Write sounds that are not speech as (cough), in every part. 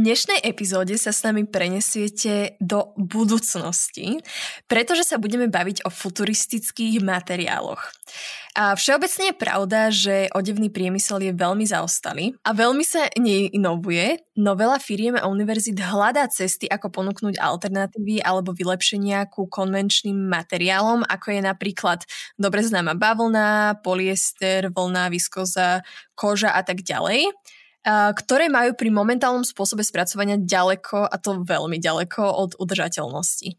Dnešnej epizóde sa s nami prenesiete do budúcnosti, pretože sa budeme baviť o futuristických materiáloch. A všeobecne je pravda, že odevný priemysel je veľmi zaostalý a veľmi sa neinovuje, no veľa firiem a univerzit hľadá cesty, ako ponúknuť alternatívy alebo vylepšenia ku konvenčným materiálom, ako je napríklad dobre známa bavlna, polyester, vlna, viskoza, koža a tak ďalej ktoré majú pri momentálnom spôsobe spracovania ďaleko, a to veľmi ďaleko, od udržateľnosti.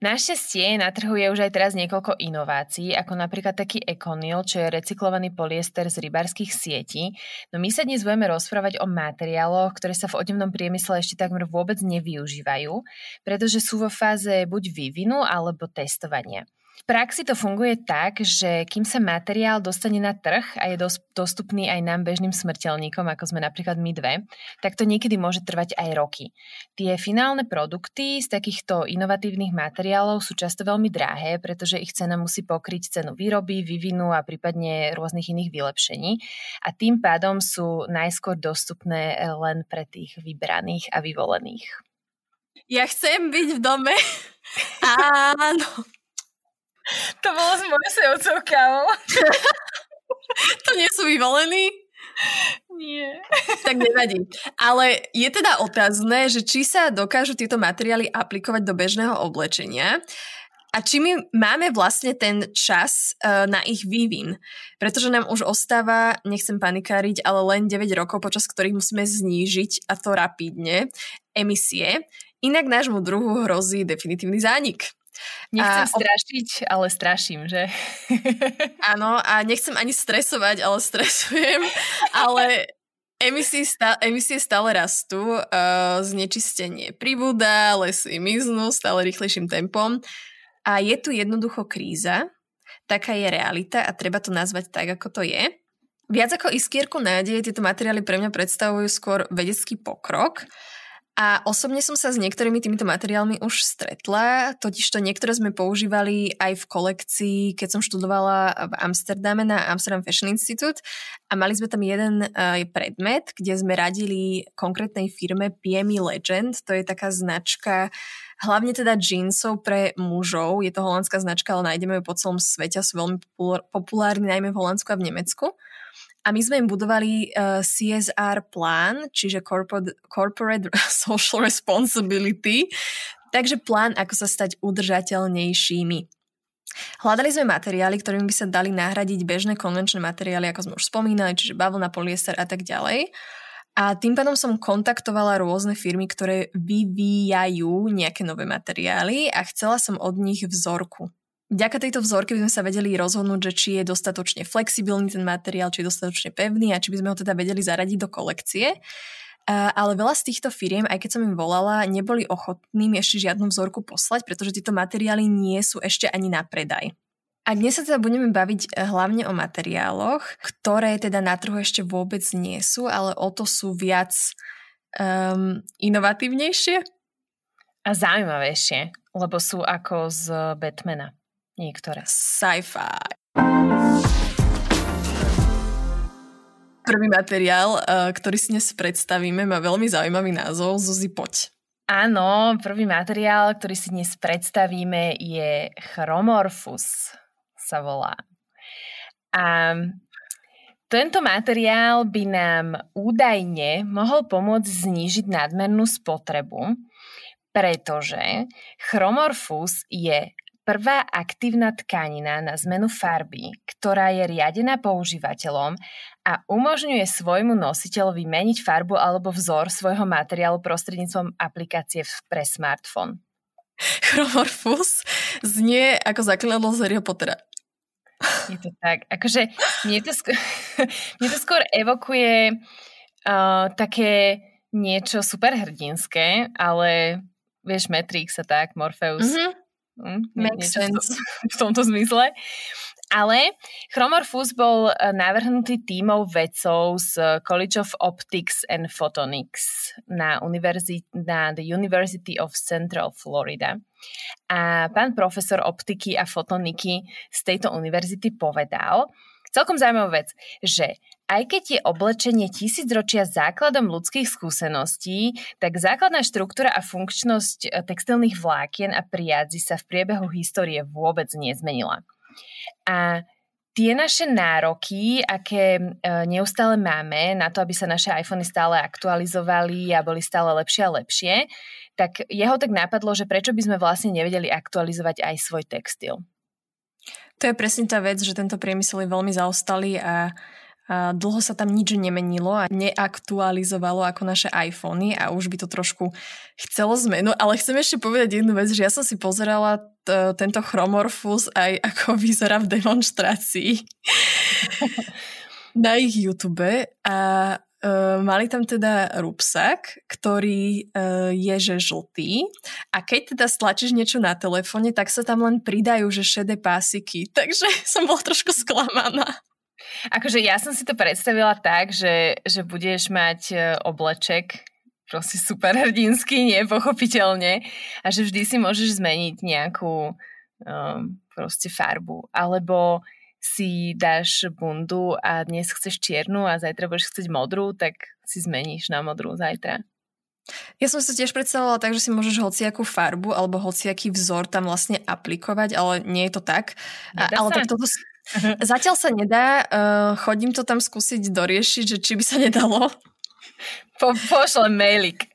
Našťastie na trhu je už aj teraz niekoľko inovácií, ako napríklad taký Econil, čo je recyklovaný polyester z rybárskych sietí. No my sa dnes budeme rozprávať o materiáloch, ktoré sa v odevnom priemysle ešte takmer vôbec nevyužívajú, pretože sú vo fáze buď vývinu alebo testovania. V praxi to funguje tak, že kým sa materiál dostane na trh a je dostupný aj nám bežným smrteľníkom, ako sme napríklad my dve, tak to niekedy môže trvať aj roky. Tie finálne produkty z takýchto inovatívnych materiálov sú často veľmi drahé, pretože ich cena musí pokryť cenu výroby, vývinu a prípadne rôznych iných vylepšení a tým pádom sú najskôr dostupné len pre tých vybraných a vyvolených. Ja chcem byť v dome. (laughs) Áno. To bolo s mojou kávou. (laughs) to nie sú vyvolení? Nie. Tak nevadí. Ale je teda otázne, že či sa dokážu tieto materiály aplikovať do bežného oblečenia a či my máme vlastne ten čas uh, na ich vývin. Pretože nám už ostáva, nechcem panikáriť, ale len 9 rokov, počas ktorých musíme znížiť, a to rapidne, emisie. Inak nášmu druhu hrozí definitívny zánik. Nechcem a, strašiť, ale straším, že? (laughs) Áno, a nechcem ani stresovať, ale stresujem, (laughs) ale emisie, stále, emisie stále rastú, uh, znečistenie pribúda, lesy miznú stále rýchlejším tempom a je tu jednoducho kríza, taká je realita a treba to nazvať tak, ako to je. Viac ako iskierku nádeje, tieto materiály pre mňa predstavujú skôr vedecký pokrok, a osobne som sa s niektorými týmito materiálmi už stretla, totižto niektoré sme používali aj v kolekcii, keď som študovala v Amsterdame na Amsterdam Fashion Institute. A mali sme tam jeden uh, predmet, kde sme radili konkrétnej firme PME Legend, to je taká značka hlavne teda jeansov pre mužov, je to holandská značka, ale nájdeme ju po celom svete, sú veľmi populárni najmä v Holandsku a v Nemecku. A my sme im budovali uh, eh, CSR plán, čiže Corporate, Corporate (laughs) Social Responsibility, takže plán, ako sa stať udržateľnejšími. Hľadali sme materiály, ktorými by sa dali nahradiť bežné konvenčné materiály, ako sme už spomínali, čiže bavlna, polyester a tak ďalej. A tým pádom som kontaktovala rôzne firmy, ktoré vyvíjajú nejaké nové materiály a chcela som od nich vzorku. Vďaka tejto vzorke by sme sa vedeli rozhodnúť, že či je dostatočne flexibilný ten materiál, či je dostatočne pevný a či by sme ho teda vedeli zaradiť do kolekcie. Ale veľa z týchto firiem, aj keď som im volala, neboli ochotní ešte žiadnu vzorku poslať, pretože tieto materiály nie sú ešte ani na predaj. A dnes sa teda budeme baviť eh, hlavne o materiáloch, ktoré teda na trhu ešte vôbec nie sú, ale o to sú viac um, inovatívnejšie. A zaujímavejšie, lebo sú ako z Batmana. Niektoré. Sci-fi. Prvý materiál, eh, ktorý si dnes predstavíme, má veľmi zaujímavý názov. Zuzi, poď. Áno, prvý materiál, ktorý si dnes predstavíme, je Chromorphus, sa volá. A tento materiál by nám údajne mohol pomôcť znížiť nadmernú spotrebu, pretože Chromorphus je prvá aktívna tkanina na zmenu farby, ktorá je riadená používateľom a umožňuje svojmu nositeľovi meniť farbu alebo vzor svojho materiálu prostredníctvom aplikácie pre smartfón. Chromorphus znie ako zakladalo z Harry Pottera. Je to tak. Akože mne to skôr, (laughs) mne to skôr evokuje uh, také niečo superhrdinské, ale vieš, Matrix a tak, Morpheus. Mm-hmm. Mm, Makes sense. (laughs) V tomto zmysle. Ale Chromorphus bol e, navrhnutý tímov vedcov z College of Optics and Photonics na, univerzi- na the University of Central Florida. A pán profesor optiky a fotoniky z tejto univerzity povedal, celkom zaujímavú vec, že aj keď je oblečenie tisícročia základom ľudských skúseností, tak základná štruktúra a funkčnosť e, textilných vlákien a priadzi sa v priebehu histórie vôbec nezmenila. A tie naše nároky, aké e, neustále máme na to, aby sa naše iPhony stále aktualizovali a boli stále lepšie a lepšie, tak jeho tak napadlo, že prečo by sme vlastne nevedeli aktualizovať aj svoj textil. To je presne tá vec, že tento priemysel je veľmi zaostalý a a dlho sa tam nič nemenilo a neaktualizovalo ako naše iPhony a už by to trošku chcelo zmenu. Ale chcem ešte povedať jednu vec, že ja som si pozerala t- tento Chromorphus aj (laughs) ako vyzerá v demonstrácii (laughs) na ich YouTube a Uh, mali tam teda rúbsak, ktorý uh, je že žltý a keď teda stlačíš niečo na telefóne, tak sa tam len pridajú že šedé pásiky. (laughs) Takže som bola trošku sklamaná. Akože ja som si to predstavila tak, že, že budeš mať e, obleček proste super hrdinský, nepochopiteľne a že vždy si môžeš zmeniť nejakú um, proste farbu. Alebo si dáš bundu a dnes chceš čiernu a zajtra budeš chcieť modrú, tak si zmeníš na modrú zajtra. Ja som si tiež predstavovala tak, že si môžeš hociakú farbu alebo hociaký vzor tam vlastne aplikovať, ale nie je to tak. A, ale tak toto, Zatiaľ sa nedá, uh, chodím to tam skúsiť doriešiť, že či by sa nedalo. Po, pošlem mailik. (laughs)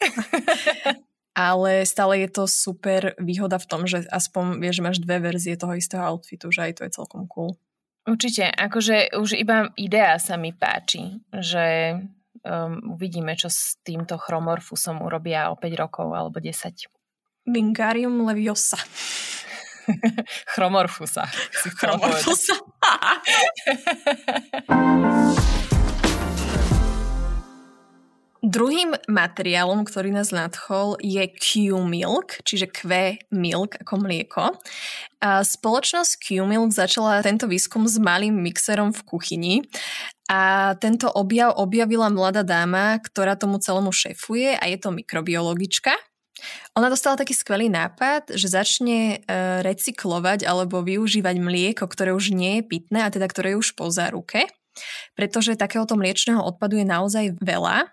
Ale stále je to super výhoda v tom, že aspoň vieš, že máš dve verzie toho istého outfitu, že aj to je celkom cool. Určite, akože už iba idea sa mi páči, že um, uvidíme, čo s týmto chromorfusom urobia o 5 rokov alebo 10. Vingarium leviosa. (laughs) Chromorfusa. Chromorfusa. (laughs) Druhým materiálom, ktorý nás nadchol, je Q-Milk, čiže Q-Milk ako mlieko. A spoločnosť Q-Milk začala tento výskum s malým mixerom v kuchyni a tento objav objavila mladá dáma, ktorá tomu celému šefuje a je to mikrobiologička. Ona dostala taký skvelý nápad, že začne e, recyklovať alebo využívať mlieko, ktoré už nie je pitné a teda ktoré je už po záruke, pretože takéhoto mliečného odpadu je naozaj veľa.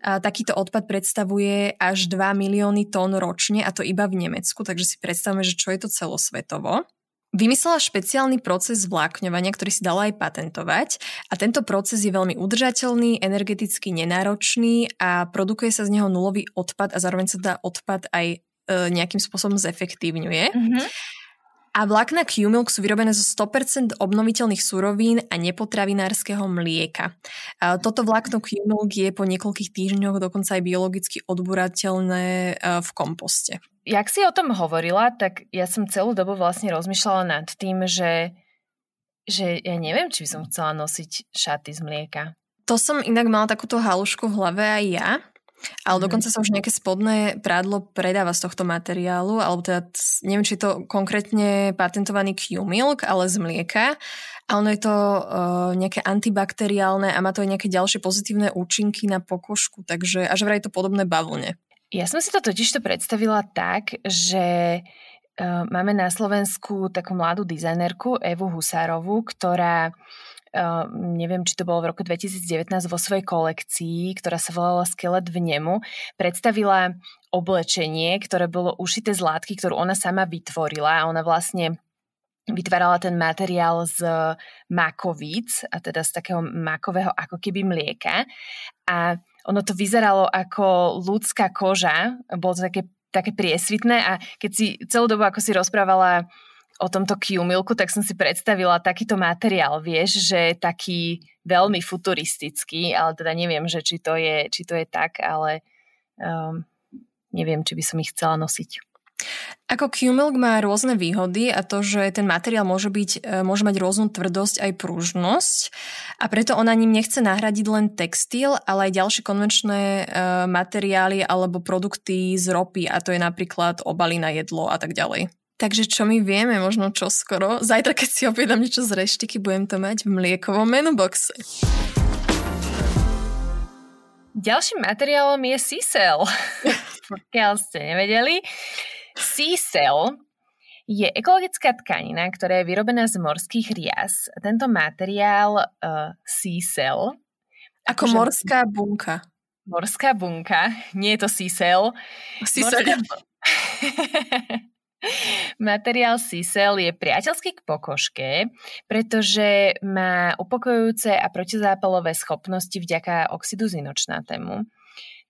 Takýto odpad predstavuje až 2 milióny tón ročne a to iba v Nemecku, takže si predstavme, že čo je to celosvetovo. Vymyslela špeciálny proces vlákňovania, ktorý si dala aj patentovať a tento proces je veľmi udržateľný, energeticky nenáročný a produkuje sa z neho nulový odpad a zároveň sa dá odpad aj e, nejakým spôsobom zefektívňuje. Mm-hmm. A vlákna Q-Milk sú vyrobené zo 100% obnoviteľných surovín a nepotravinárskeho mlieka. Toto vlákno Q-Milk je po niekoľkých týždňoch dokonca aj biologicky odburateľné e, v komposte jak si o tom hovorila, tak ja som celú dobu vlastne rozmýšľala nad tým, že, že ja neviem, či by som chcela nosiť šaty z mlieka. To som inak mala takúto halušku v hlave aj ja, ale mm. dokonca sa už nejaké spodné prádlo predáva z tohto materiálu, alebo teda neviem, či je to konkrétne patentovaný Q-Milk, ale z mlieka. A ono je to uh, nejaké antibakteriálne a má to aj nejaké ďalšie pozitívne účinky na pokožku, takže až vraj to podobné bavlne. Ja som si to totiž to predstavila tak, že uh, máme na Slovensku takú mladú dizajnerku Evu Husárovú, ktorá Uh, neviem, či to bolo v roku 2019 vo svojej kolekcii, ktorá sa volala Skelet v nemu, predstavila oblečenie, ktoré bolo ušité z látky, ktorú ona sama vytvorila a ona vlastne vytvárala ten materiál z makovíc, a teda z takého makového ako keby mlieka. A ono to vyzeralo ako ľudská koža, bolo to také, také priesvitné a keď si celú dobu, ako si rozprávala o tomto Q-milku, tak som si predstavila takýto materiál, vieš, že taký veľmi futuristický, ale teda neviem, že či to je, či to je tak, ale um, neviem, či by som ich chcela nosiť. Ako Q-Milk má rôzne výhody a to, že ten materiál môže, byť, e, môže mať rôznu tvrdosť aj pružnosť a preto ona ním nechce nahradiť len textil, ale aj ďalšie konvenčné e, materiály alebo produkty z ropy a to je napríklad obaly na jedlo a tak ďalej. Takže čo my vieme, možno čo skoro. Zajtra, keď si objedám niečo z reštiky, budem to mať v mliekovom menuboxe. Ďalším materiálom je sisel. (laughs) Pokiaľ ste nevedeli. Sea-Cell je ekologická tkanina, ktorá je vyrobená z morských rias. Tento materiál uh, Sea-Cell... Ako akože, morská bunka. Morská bunka. Nie je to Sea-Cell. Morská... (laughs) Materiál Sisel je priateľský k pokožke, pretože má upokojujúce a protizápalové schopnosti vďaka oxidu zinočnatému.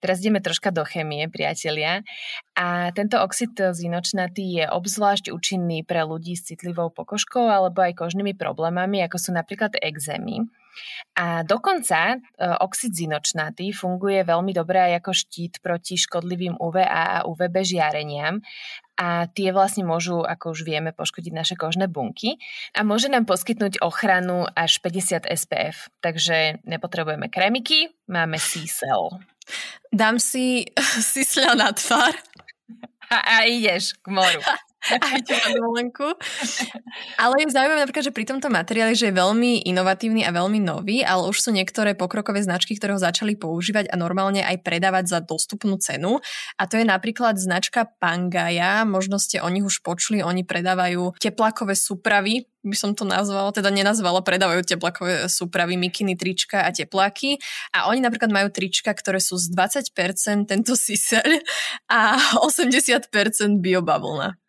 Teraz ideme troška do chemie, priatelia. A tento oxid zinočnatý je obzvlášť účinný pre ľudí s citlivou pokožkou alebo aj kožnými problémami, ako sú napríklad exémy. A dokonca e, oxid zinočnatý funguje veľmi dobre aj ako štít proti škodlivým UVA a UVB žiareniam a tie vlastne môžu, ako už vieme, poškodiť naše kožné bunky a môže nám poskytnúť ochranu až 50 SPF. Takže nepotrebujeme kremiky, máme C-cell. Dám si (laughs) sisľa na tvár. A, a ideš k moru. (laughs) (laughs) aj na dovolenku. Ale je zaujímavé napríklad, že pri tomto materiáli, že je veľmi inovatívny a veľmi nový, ale už sú niektoré pokrokové značky, ktoré ho začali používať a normálne aj predávať za dostupnú cenu. A to je napríklad značka Pangaja, možno ste o nich už počuli, oni predávajú teplákové súpravy, by som to nazvala, teda nenazvala, predávajú teplakové súpravy, mikiny, trička a tepláky. A oni napríklad majú trička, ktoré sú z 20% tento siseľ a (laughs) 80% biobavlna.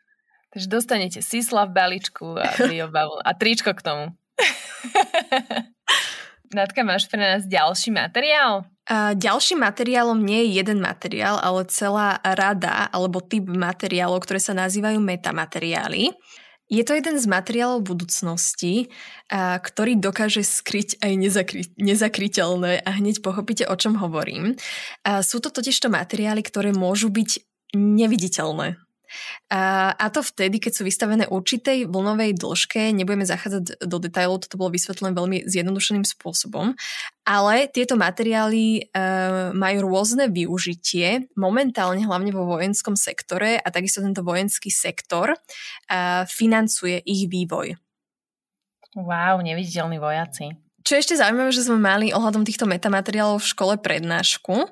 Takže dostanete sisla v baličku a (laughs) biobavlna a tričko k tomu. (laughs) Natka, máš pre nás ďalší materiál? A ďalším materiálom nie je jeden materiál, ale celá rada alebo typ materiálov, ktoré sa nazývajú metamateriály. Je to jeden z materiálov budúcnosti, a, ktorý dokáže skryť aj nezakry- nezakryteľné a hneď pochopíte, o čom hovorím. A sú to totižto materiály, ktoré môžu byť neviditeľné a, a to vtedy, keď sú vystavené určitej vlnovej dĺžke, nebudeme zachádzať do detajlov, toto bolo vysvetlené veľmi zjednodušeným spôsobom, ale tieto materiály e, majú rôzne využitie, momentálne hlavne vo vojenskom sektore a takisto tento vojenský sektor e, financuje ich vývoj. Wow, neviditeľní vojaci. Čo je ešte zaujímavé, že sme mali ohľadom týchto metamateriálov v škole prednášku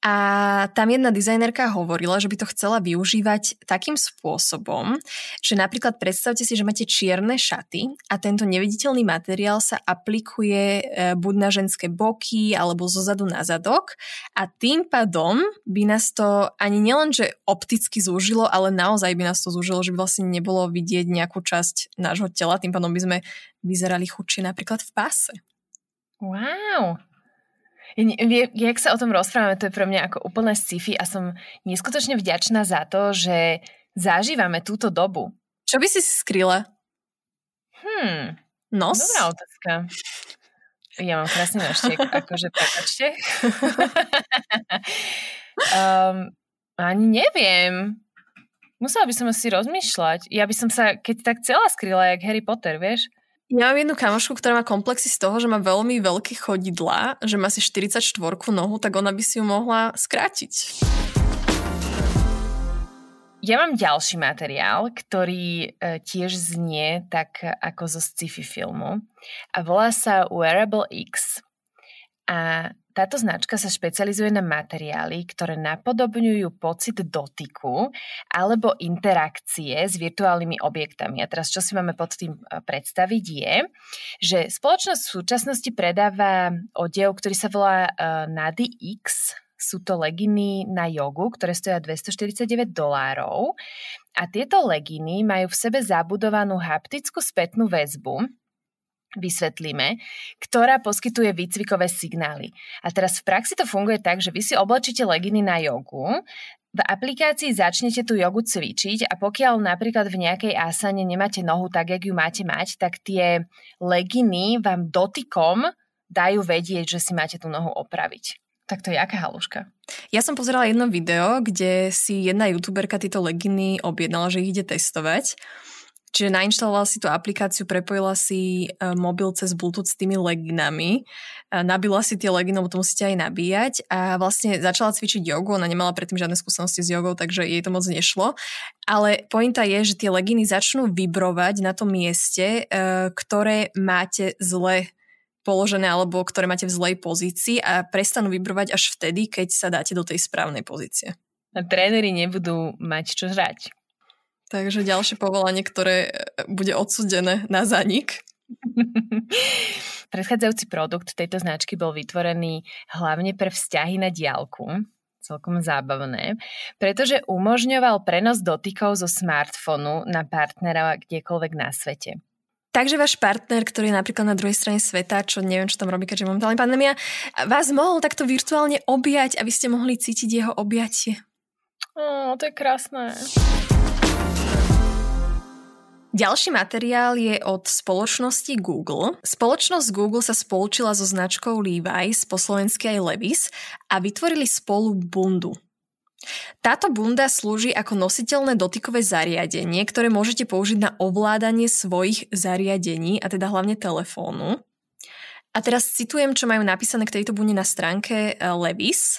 a tam jedna dizajnerka hovorila, že by to chcela využívať takým spôsobom, že napríklad predstavte si, že máte čierne šaty a tento neviditeľný materiál sa aplikuje e, buď na ženské boky alebo zo zadu na zadok a tým pádom by nás to ani nielen, že opticky zúžilo, ale naozaj by nás to zúžilo, že by vlastne nebolo vidieť nejakú časť nášho tela, tým pádom by sme vyzerali chudšie napríklad v páse. Wow, jak sa o tom rozprávame, to je pre mňa ako úplné sci-fi a som neskutočne vďačná za to, že zažívame túto dobu. Čo by si skryla? Hmm. Nos? Dobrá otázka. Ja mám krásny nožtek, (laughs) akože prepačte. um, (laughs) ani neviem. Musela by som asi rozmýšľať. Ja by som sa, keď tak celá skryla, jak Harry Potter, vieš? Ja mám jednu kamošku, ktorá má komplexy z toho, že má veľmi veľké chodidla, že má si 44 nohu, tak ona by si ju mohla skrátiť. Ja mám ďalší materiál, ktorý e, tiež znie tak ako zo sci-fi filmu a volá sa Wearable X. A táto značka sa špecializuje na materiály, ktoré napodobňujú pocit dotyku alebo interakcie s virtuálnymi objektami. A teraz, čo si máme pod tým e, predstaviť, je, že spoločnosť v súčasnosti predáva odev, ktorý sa volá uh, Nady X, sú to leginy na jogu, ktoré stoja 249 dolárov a tieto leginy majú v sebe zabudovanú haptickú spätnú väzbu, vysvetlíme, ktorá poskytuje výcvikové signály. A teraz v praxi to funguje tak, že vy si oblečíte leginy na jogu, v aplikácii začnete tú jogu cvičiť a pokiaľ napríklad v nejakej asane nemáte nohu tak, jak ju máte mať, tak tie leginy vám dotykom dajú vedieť, že si máte tú nohu opraviť. Tak to je aká haluška? Ja som pozerala jedno video, kde si jedna youtuberka tieto leginy objednala, že ich ide testovať. Čiže nainštalovala si tú aplikáciu, prepojila si e, mobil cez Bluetooth s tými leginami, nabila si tie leginy, lebo to musíte aj nabíjať a vlastne začala cvičiť jogu, ona nemala predtým žiadne skúsenosti s jogou, takže jej to moc nešlo. Ale pointa je, že tie leginy začnú vibrovať na tom mieste, e, ktoré máte zle položené alebo ktoré máte v zlej pozícii a prestanú vibrovať až vtedy, keď sa dáte do tej správnej pozície. A tréneri nebudú mať čo žrať. Takže ďalšie povolanie, ktoré e, bude odsudené na zanik. (laughs) Predchádzajúci produkt tejto značky bol vytvorený hlavne pre vzťahy na diálku, celkom zábavné, pretože umožňoval prenos dotykov zo smartfónu na partnera kdekoľvek na svete. Takže váš partner, ktorý je napríklad na druhej strane sveta, čo neviem, čo tam robí, keďže momentálne pandémia, vás mohol takto virtuálne objať, aby ste mohli cítiť jeho objatie. Ó, to je krásne. Ďalší materiál je od spoločnosti Google. Spoločnosť Google sa spoločila so značkou Levi's, po slovensky aj Levis, a vytvorili spolu bundu. Táto bunda slúži ako nositeľné dotykové zariadenie, ktoré môžete použiť na ovládanie svojich zariadení, a teda hlavne telefónu. A teraz citujem, čo majú napísané k tejto bunde na stránke e, Levis.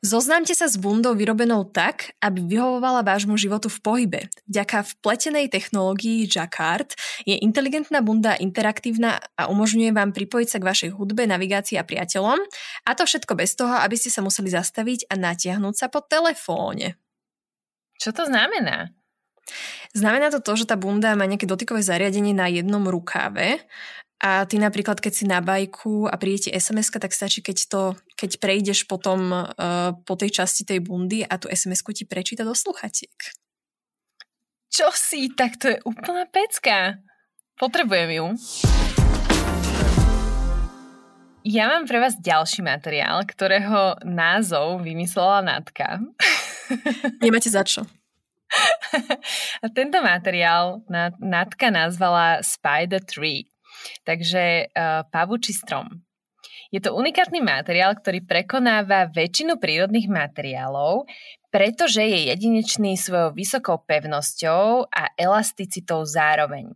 Zoznámte sa s bundou vyrobenou tak, aby vyhovovala vášmu životu v pohybe. Vďaka vpletenej technológii Jacquard je inteligentná bunda interaktívna a umožňuje vám pripojiť sa k vašej hudbe, navigácii a priateľom. A to všetko bez toho, aby ste sa museli zastaviť a natiahnuť sa po telefóne. Čo to znamená? Znamená to to, že tá bunda má nejaké dotykové zariadenie na jednom rukáve a ty napríklad, keď si na bajku a príde ti sms tak stačí, keď, to, keď prejdeš potom uh, po tej časti tej bundy a tú sms ti prečíta do sluchatiek. Čo si? Tak to je úplná pecka. Potrebujem ju. Ja mám pre vás ďalší materiál, ktorého názov vymyslela Natka. (laughs) Nemáte za čo. A tento materiál Natka nazvala Spider Tree. Takže uh, pavúči strom. Je to unikátny materiál, ktorý prekonáva väčšinu prírodných materiálov, pretože je jedinečný svojou vysokou pevnosťou a elasticitou zároveň.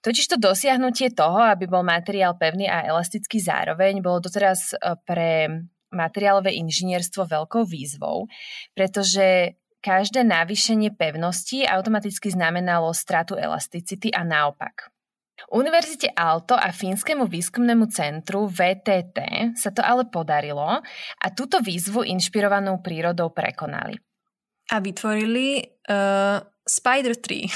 Totiž to dosiahnutie toho, aby bol materiál pevný a elastický zároveň, bolo doteraz e, pre materiálové inžinierstvo veľkou výzvou, pretože každé navýšenie pevnosti automaticky znamenalo stratu elasticity a naopak. Univerzite Alto a Fínskemu výskumnému centru VTT sa to ale podarilo a túto výzvu inšpirovanou prírodou prekonali. A vytvorili uh, Spider Tree.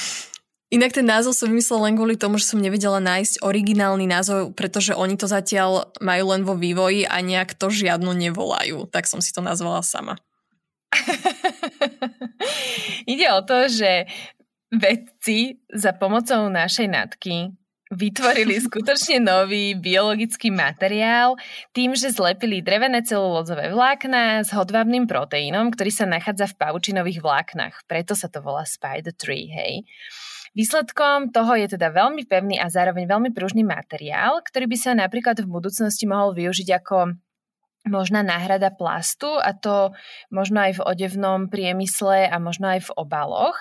Inak ten názov som vymyslel len kvôli tomu, že som nevedela nájsť originálny názov, pretože oni to zatiaľ majú len vo vývoji a nejak to žiadno nevolajú. Tak som si to nazvala sama. (laughs) Ide o to, že vedci za pomocou našej natky vytvorili skutočne nový biologický materiál tým, že zlepili drevené celulózové vlákna s hodvábnym proteínom, ktorý sa nachádza v pavučinových vláknach. Preto sa to volá spider tree, hej. Výsledkom toho je teda veľmi pevný a zároveň veľmi pružný materiál, ktorý by sa napríklad v budúcnosti mohol využiť ako možná náhrada plastu a to možno aj v odevnom priemysle a možno aj v obaloch.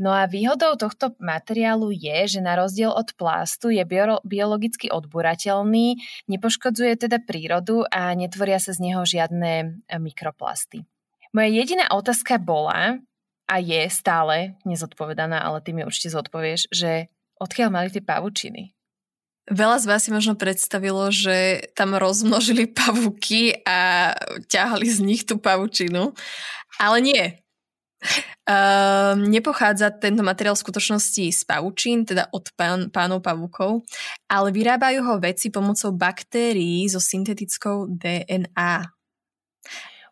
No a výhodou tohto materiálu je, že na rozdiel od plastu je bio- biologicky odburateľný, nepoškodzuje teda prírodu a netvoria sa z neho žiadne e, mikroplasty. Moja jediná otázka bola, a je stále nezodpovedaná, ale ty mi určite zodpovieš, že odkiaľ mali tie pavučiny? Veľa z vás si možno predstavilo, že tam rozmnožili pavúky a ťahali z nich tú pavučinu, ale nie. Uh, nepochádza tento materiál v skutočnosti z pavučín, teda od pán, pánov pavúkov, ale vyrábajú ho veci pomocou baktérií so syntetickou DNA.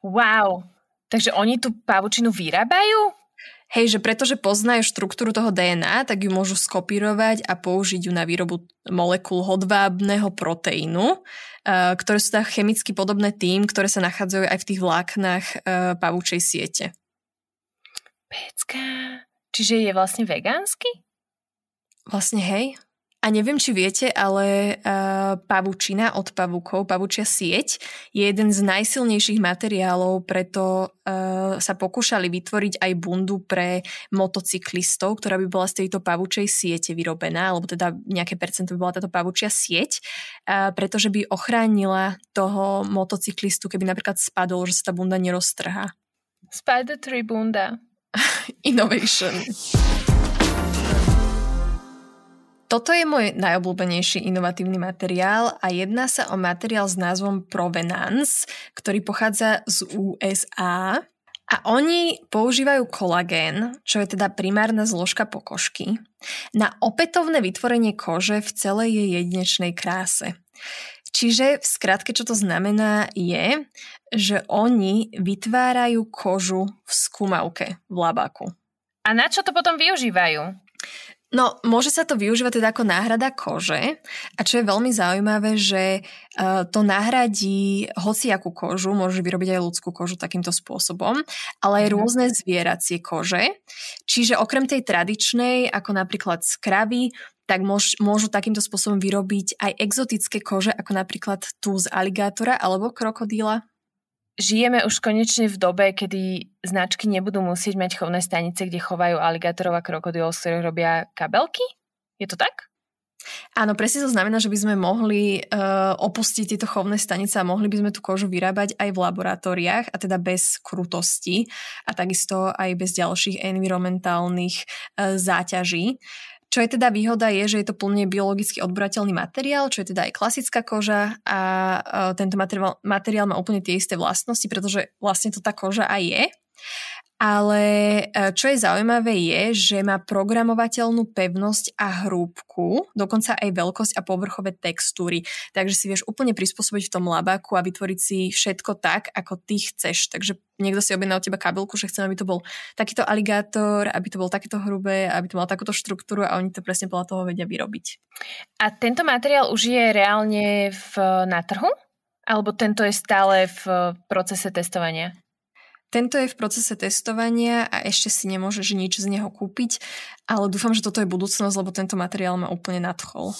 Wow, takže oni tú pavučinu vyrábajú? Hej, že pretože poznajú štruktúru toho DNA, tak ju môžu skopírovať a použiť ju na výrobu molekúl hodvábneho proteínu, eh, ktoré sú tak chemicky podobné tým, ktoré sa nachádzajú aj v tých vláknach eh, pavúčej siete. Pecka. Čiže je vlastne vegánsky? Vlastne hej. A neviem, či viete, ale uh, pavučina od pavúkov, pavučia sieť, je jeden z najsilnejších materiálov, preto uh, sa pokúšali vytvoriť aj bundu pre motocyklistov, ktorá by bola z tejto pavučej siete vyrobená, alebo teda nejaké percento by bola táto pavučia sieť, uh, pretože by ochránila toho motocyklistu, keby napríklad spadol, že sa tá bunda neroztrhá. Spider Tree bunda. (laughs) Innovation. Toto je môj najobľúbenejší inovatívny materiál a jedná sa o materiál s názvom Provenance, ktorý pochádza z USA. A oni používajú kolagén, čo je teda primárna zložka pokožky, na opätovné vytvorenie kože v celej jej jedinečnej kráse. Čiže v skratke, čo to znamená, je, že oni vytvárajú kožu v skúmavke v labaku. A na čo to potom využívajú? No, môže sa to využívať teda ako náhrada kože a čo je veľmi zaujímavé, že uh, to nahradí hociakú kožu, môže vyrobiť aj ľudskú kožu takýmto spôsobom, ale aj mhm. rôzne zvieracie kože. Čiže okrem tej tradičnej, ako napríklad z kravy, tak môž, môžu takýmto spôsobom vyrobiť aj exotické kože, ako napríklad tu z aligátora alebo krokodíla žijeme už konečne v dobe, kedy značky nebudú musieť mať chovné stanice, kde chovajú aligátorov a krokodilov, z ktorých robia kabelky? Je to tak? Áno, presne to znamená, že by sme mohli uh, opustiť tieto chovné stanice a mohli by sme tú kožu vyrábať aj v laboratóriách a teda bez krutosti a takisto aj bez ďalších environmentálnych uh, záťaží. Čo je teda výhoda je, že je to plne biologicky odborateľný materiál, čo je teda aj klasická koža a tento materiál, materiál má úplne tie isté vlastnosti, pretože vlastne to tá koža aj je. Ale e, čo je zaujímavé je, že má programovateľnú pevnosť a hrúbku, dokonca aj veľkosť a povrchové textúry. Takže si vieš úplne prispôsobiť v tom labáku a vytvoriť si všetko tak, ako ty chceš. Takže niekto si objedná od teba kabelku, že chcem, aby to bol takýto aligátor, aby to bol takéto hrubé, aby to malo takúto štruktúru a oni to presne podľa toho vedia vyrobiť. A tento materiál už je reálne v, na trhu? Alebo tento je stále v procese testovania? Tento je v procese testovania a ešte si nemôžeš nič z neho kúpiť, ale dúfam, že toto je budúcnosť, lebo tento materiál ma úplne nadchol.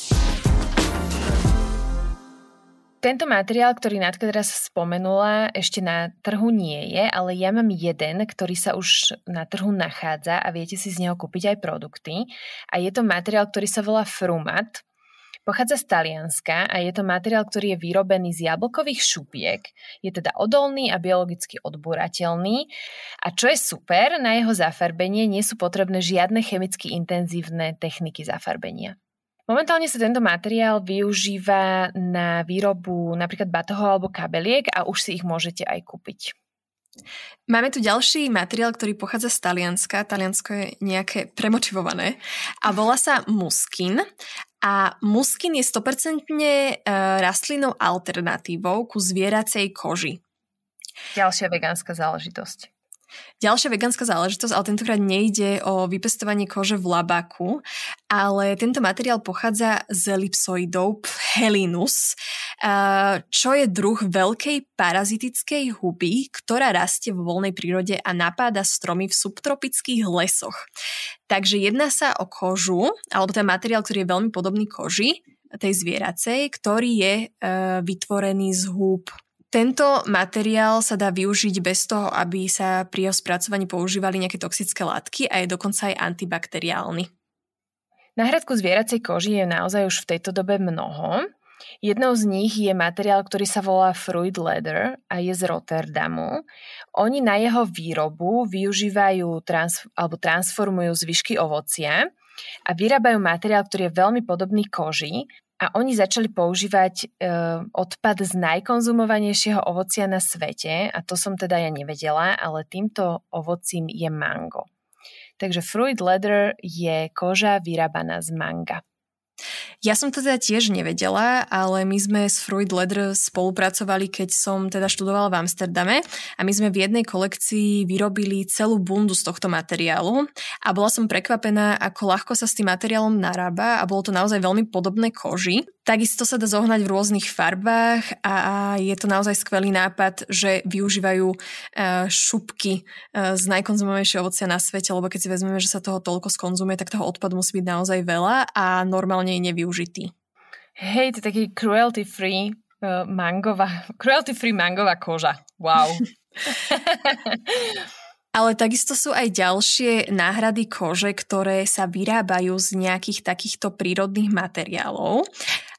Tento materiál, ktorý Natka teraz spomenula, ešte na trhu nie je, ale ja mám jeden, ktorý sa už na trhu nachádza a viete si z neho kúpiť aj produkty. A je to materiál, ktorý sa volá Frumat Pochádza z Talianska a je to materiál, ktorý je vyrobený z jablkových šupiek. Je teda odolný a biologicky odbúrateľný. A čo je super, na jeho zafarbenie nie sú potrebné žiadne chemicky intenzívne techniky zafarbenia. Momentálne sa tento materiál využíva na výrobu napríklad batohov alebo kabeliek a už si ich môžete aj kúpiť. Máme tu ďalší materiál, ktorý pochádza z Talianska. Taliansko je nejaké premotivované a volá sa muskin a muskin je 100% e, rastlinnou alternatívou ku zvieracej koži. Ďalšia vegánska záležitosť. Ďalšia vegánska záležitosť, ale tentokrát nejde o vypestovanie kože v labaku, ale tento materiál pochádza z elipsoidov Helinus, čo je druh veľkej parazitickej huby, ktorá rastie vo voľnej prírode a napáda stromy v subtropických lesoch. Takže jedná sa o kožu, alebo ten materiál, ktorý je veľmi podobný koži, tej zvieracej, ktorý je e, vytvorený z húb tento materiál sa dá využiť bez toho, aby sa pri jeho spracovaní používali nejaké toxické látky a je dokonca aj antibakteriálny. Náhradku zvieracej koži je naozaj už v tejto dobe mnoho. Jednou z nich je materiál, ktorý sa volá Fruit Leather a je z Rotterdamu. Oni na jeho výrobu využívajú trans- alebo transformujú zvyšky ovocia a vyrábajú materiál, ktorý je veľmi podobný koži, a oni začali používať e, odpad z najkonzumovanejšieho ovocia na svete a to som teda ja nevedela, ale týmto ovocím je mango. Takže fruit leather je koža vyrábaná z manga. Ja som to teda tiež nevedela, ale my sme s Fruit Leather spolupracovali, keď som teda študovala v Amsterdame a my sme v jednej kolekcii vyrobili celú bundu z tohto materiálu a bola som prekvapená, ako ľahko sa s tým materiálom narába a bolo to naozaj veľmi podobné koži. Takisto sa dá zohnať v rôznych farbách a je to naozaj skvelý nápad, že využívajú e, šupky e, z najkonzumovanejšieho ovocia na svete, lebo keď si vezmeme, že sa toho toľko skonzumuje, tak toho odpadu musí byť naozaj veľa a normálne je nevyužitý. Hej, to je taký cruelty free uh, mangová, (laughs) cruelty free mangová koža. Wow. (laughs) Ale takisto sú aj ďalšie náhrady kože, ktoré sa vyrábajú z nejakých takýchto prírodných materiálov.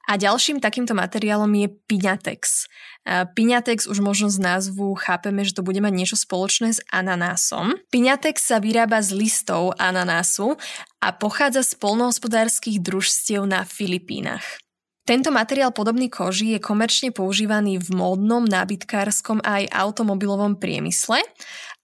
A ďalším takýmto materiálom je Piñatex. Piñatex už možno z názvu chápeme, že to bude mať niečo spoločné s ananásom. Piñatex sa vyrába z listov ananásu a pochádza z polnohospodárskych družstiev na Filipínach. Tento materiál podobný koži je komerčne používaný v módnom, nábytkárskom a aj automobilovom priemysle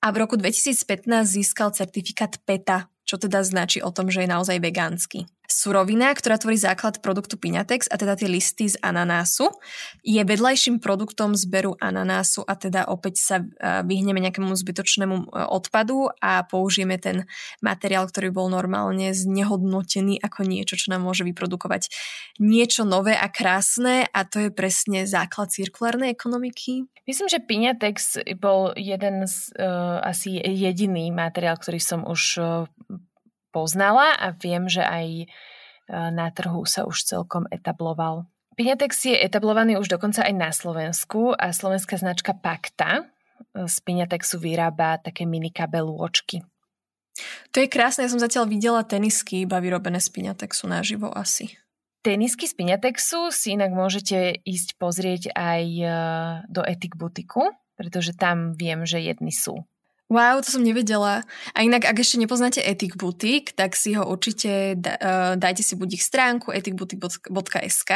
a v roku 2015 získal certifikát PETA, čo teda značí o tom, že je naozaj vegánsky. Surovina, ktorá tvorí základ produktu Piñatex, a teda tie listy z ananásu, je vedľajším produktom zberu ananásu a teda opäť sa e, vyhneme nejakému zbytočnému e, odpadu a použijeme ten materiál, ktorý bol normálne znehodnotený ako niečo, čo nám môže vyprodukovať niečo nové a krásne a to je presne základ cirkulárnej ekonomiky. Myslím, že Piñatex bol jeden z, uh, asi jediný materiál, ktorý som už uh, poznala a viem, že aj e, na trhu sa už celkom etabloval. Piñatex je etablovaný už dokonca aj na Slovensku a slovenská značka Pakta e, z Piñatexu vyrába také mini kabelôčky. To je krásne, ja som zatiaľ videla tenisky iba vyrobené z Piñatexu naživo asi. Tenisky z Piñatexu si inak môžete ísť pozrieť aj e, do Etik butiku, pretože tam viem, že jedny sú. Wow, to som nevedela. A inak, ak ešte nepoznáte Ethic Boutique, tak si ho určite da, uh, dajte si buď ich stránku ethicboutique.sk,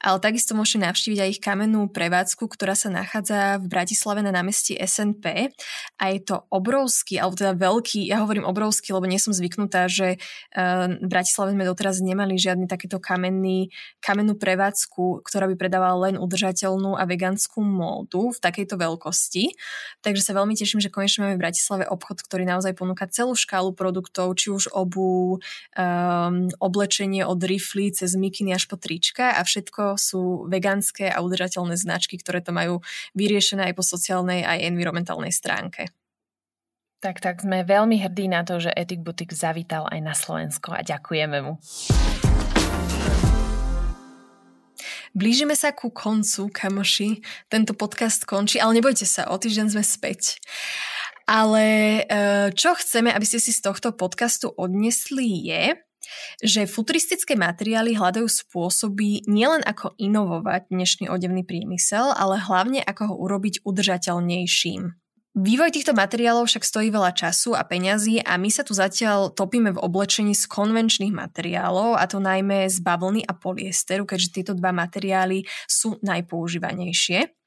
ale takisto môžete navštíviť aj ich kamennú prevádzku, ktorá sa nachádza v Bratislave na námestí SNP. A je to obrovský, alebo teda veľký, ja hovorím obrovský, lebo nie som zvyknutá, že uh, v Bratislave sme doteraz nemali žiadny takéto kamenný, kamennú prevádzku, ktorá by predávala len udržateľnú a veganskú módu v takejto veľkosti. Takže sa veľmi teším, že konečne máme v Bratislave Bratislave obchod, ktorý naozaj ponúka celú škálu produktov, či už obu, um, oblečenie od rifly cez mikiny až po trička a všetko sú vegánske a udržateľné značky, ktoré to majú vyriešené aj po sociálnej aj environmentálnej stránke. Tak, tak sme veľmi hrdí na to, že Ethic Boutique zavítal aj na Slovensko a ďakujeme mu. Blížime sa ku koncu, kamoši. Tento podcast končí, ale nebojte sa, o týždeň sme späť. Ale eh, čo chceme, aby ste si z tohto podcastu odnesli je, že futuristické materiály hľadajú spôsoby nielen ako inovovať dnešný odevný priemysel, ale hlavne ako ho urobiť udržateľnejším. Vývoj týchto materiálov však stojí veľa času a peňazí a my sa tu zatiaľ topíme v oblečení z konvenčných materiálov, a to najmä z bavlny a polyesteru, keďže tieto dva materiály sú najpoužívanejšie.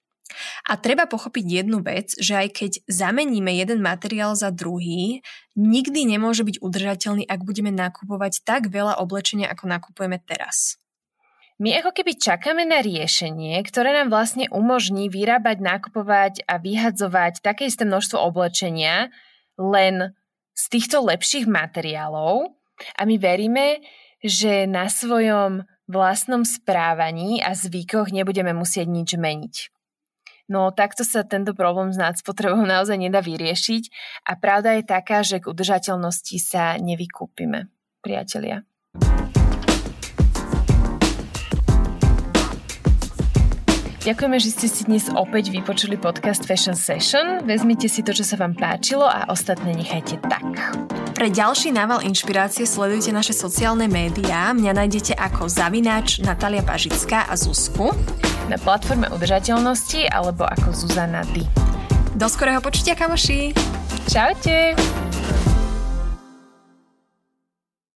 A treba pochopiť jednu vec, že aj keď zameníme jeden materiál za druhý, nikdy nemôže byť udržateľný, ak budeme nakupovať tak veľa oblečenia, ako nakupujeme teraz. My ako keby čakáme na riešenie, ktoré nám vlastne umožní vyrábať, nakupovať a vyhadzovať také isté množstvo oblečenia len z týchto lepších materiálov a my veríme, že na svojom vlastnom správaní a zvykoch nebudeme musieť nič meniť. No takto sa tento problém s nadspotrebou naozaj nedá vyriešiť a pravda je taká, že k udržateľnosti sa nevykúpime, priatelia. Ďakujeme, že ste si dnes opäť vypočuli podcast Fashion Session. Vezmite si to, čo sa vám páčilo a ostatné nechajte tak. Pre ďalší nával inšpirácie sledujte naše sociálne médiá. Mňa nájdete ako Zavináč, Natalia Pažická a Zuzku. Na platforme udržateľnosti alebo ako Zuzana D. Do skorého počutia, kamoši! Čaute!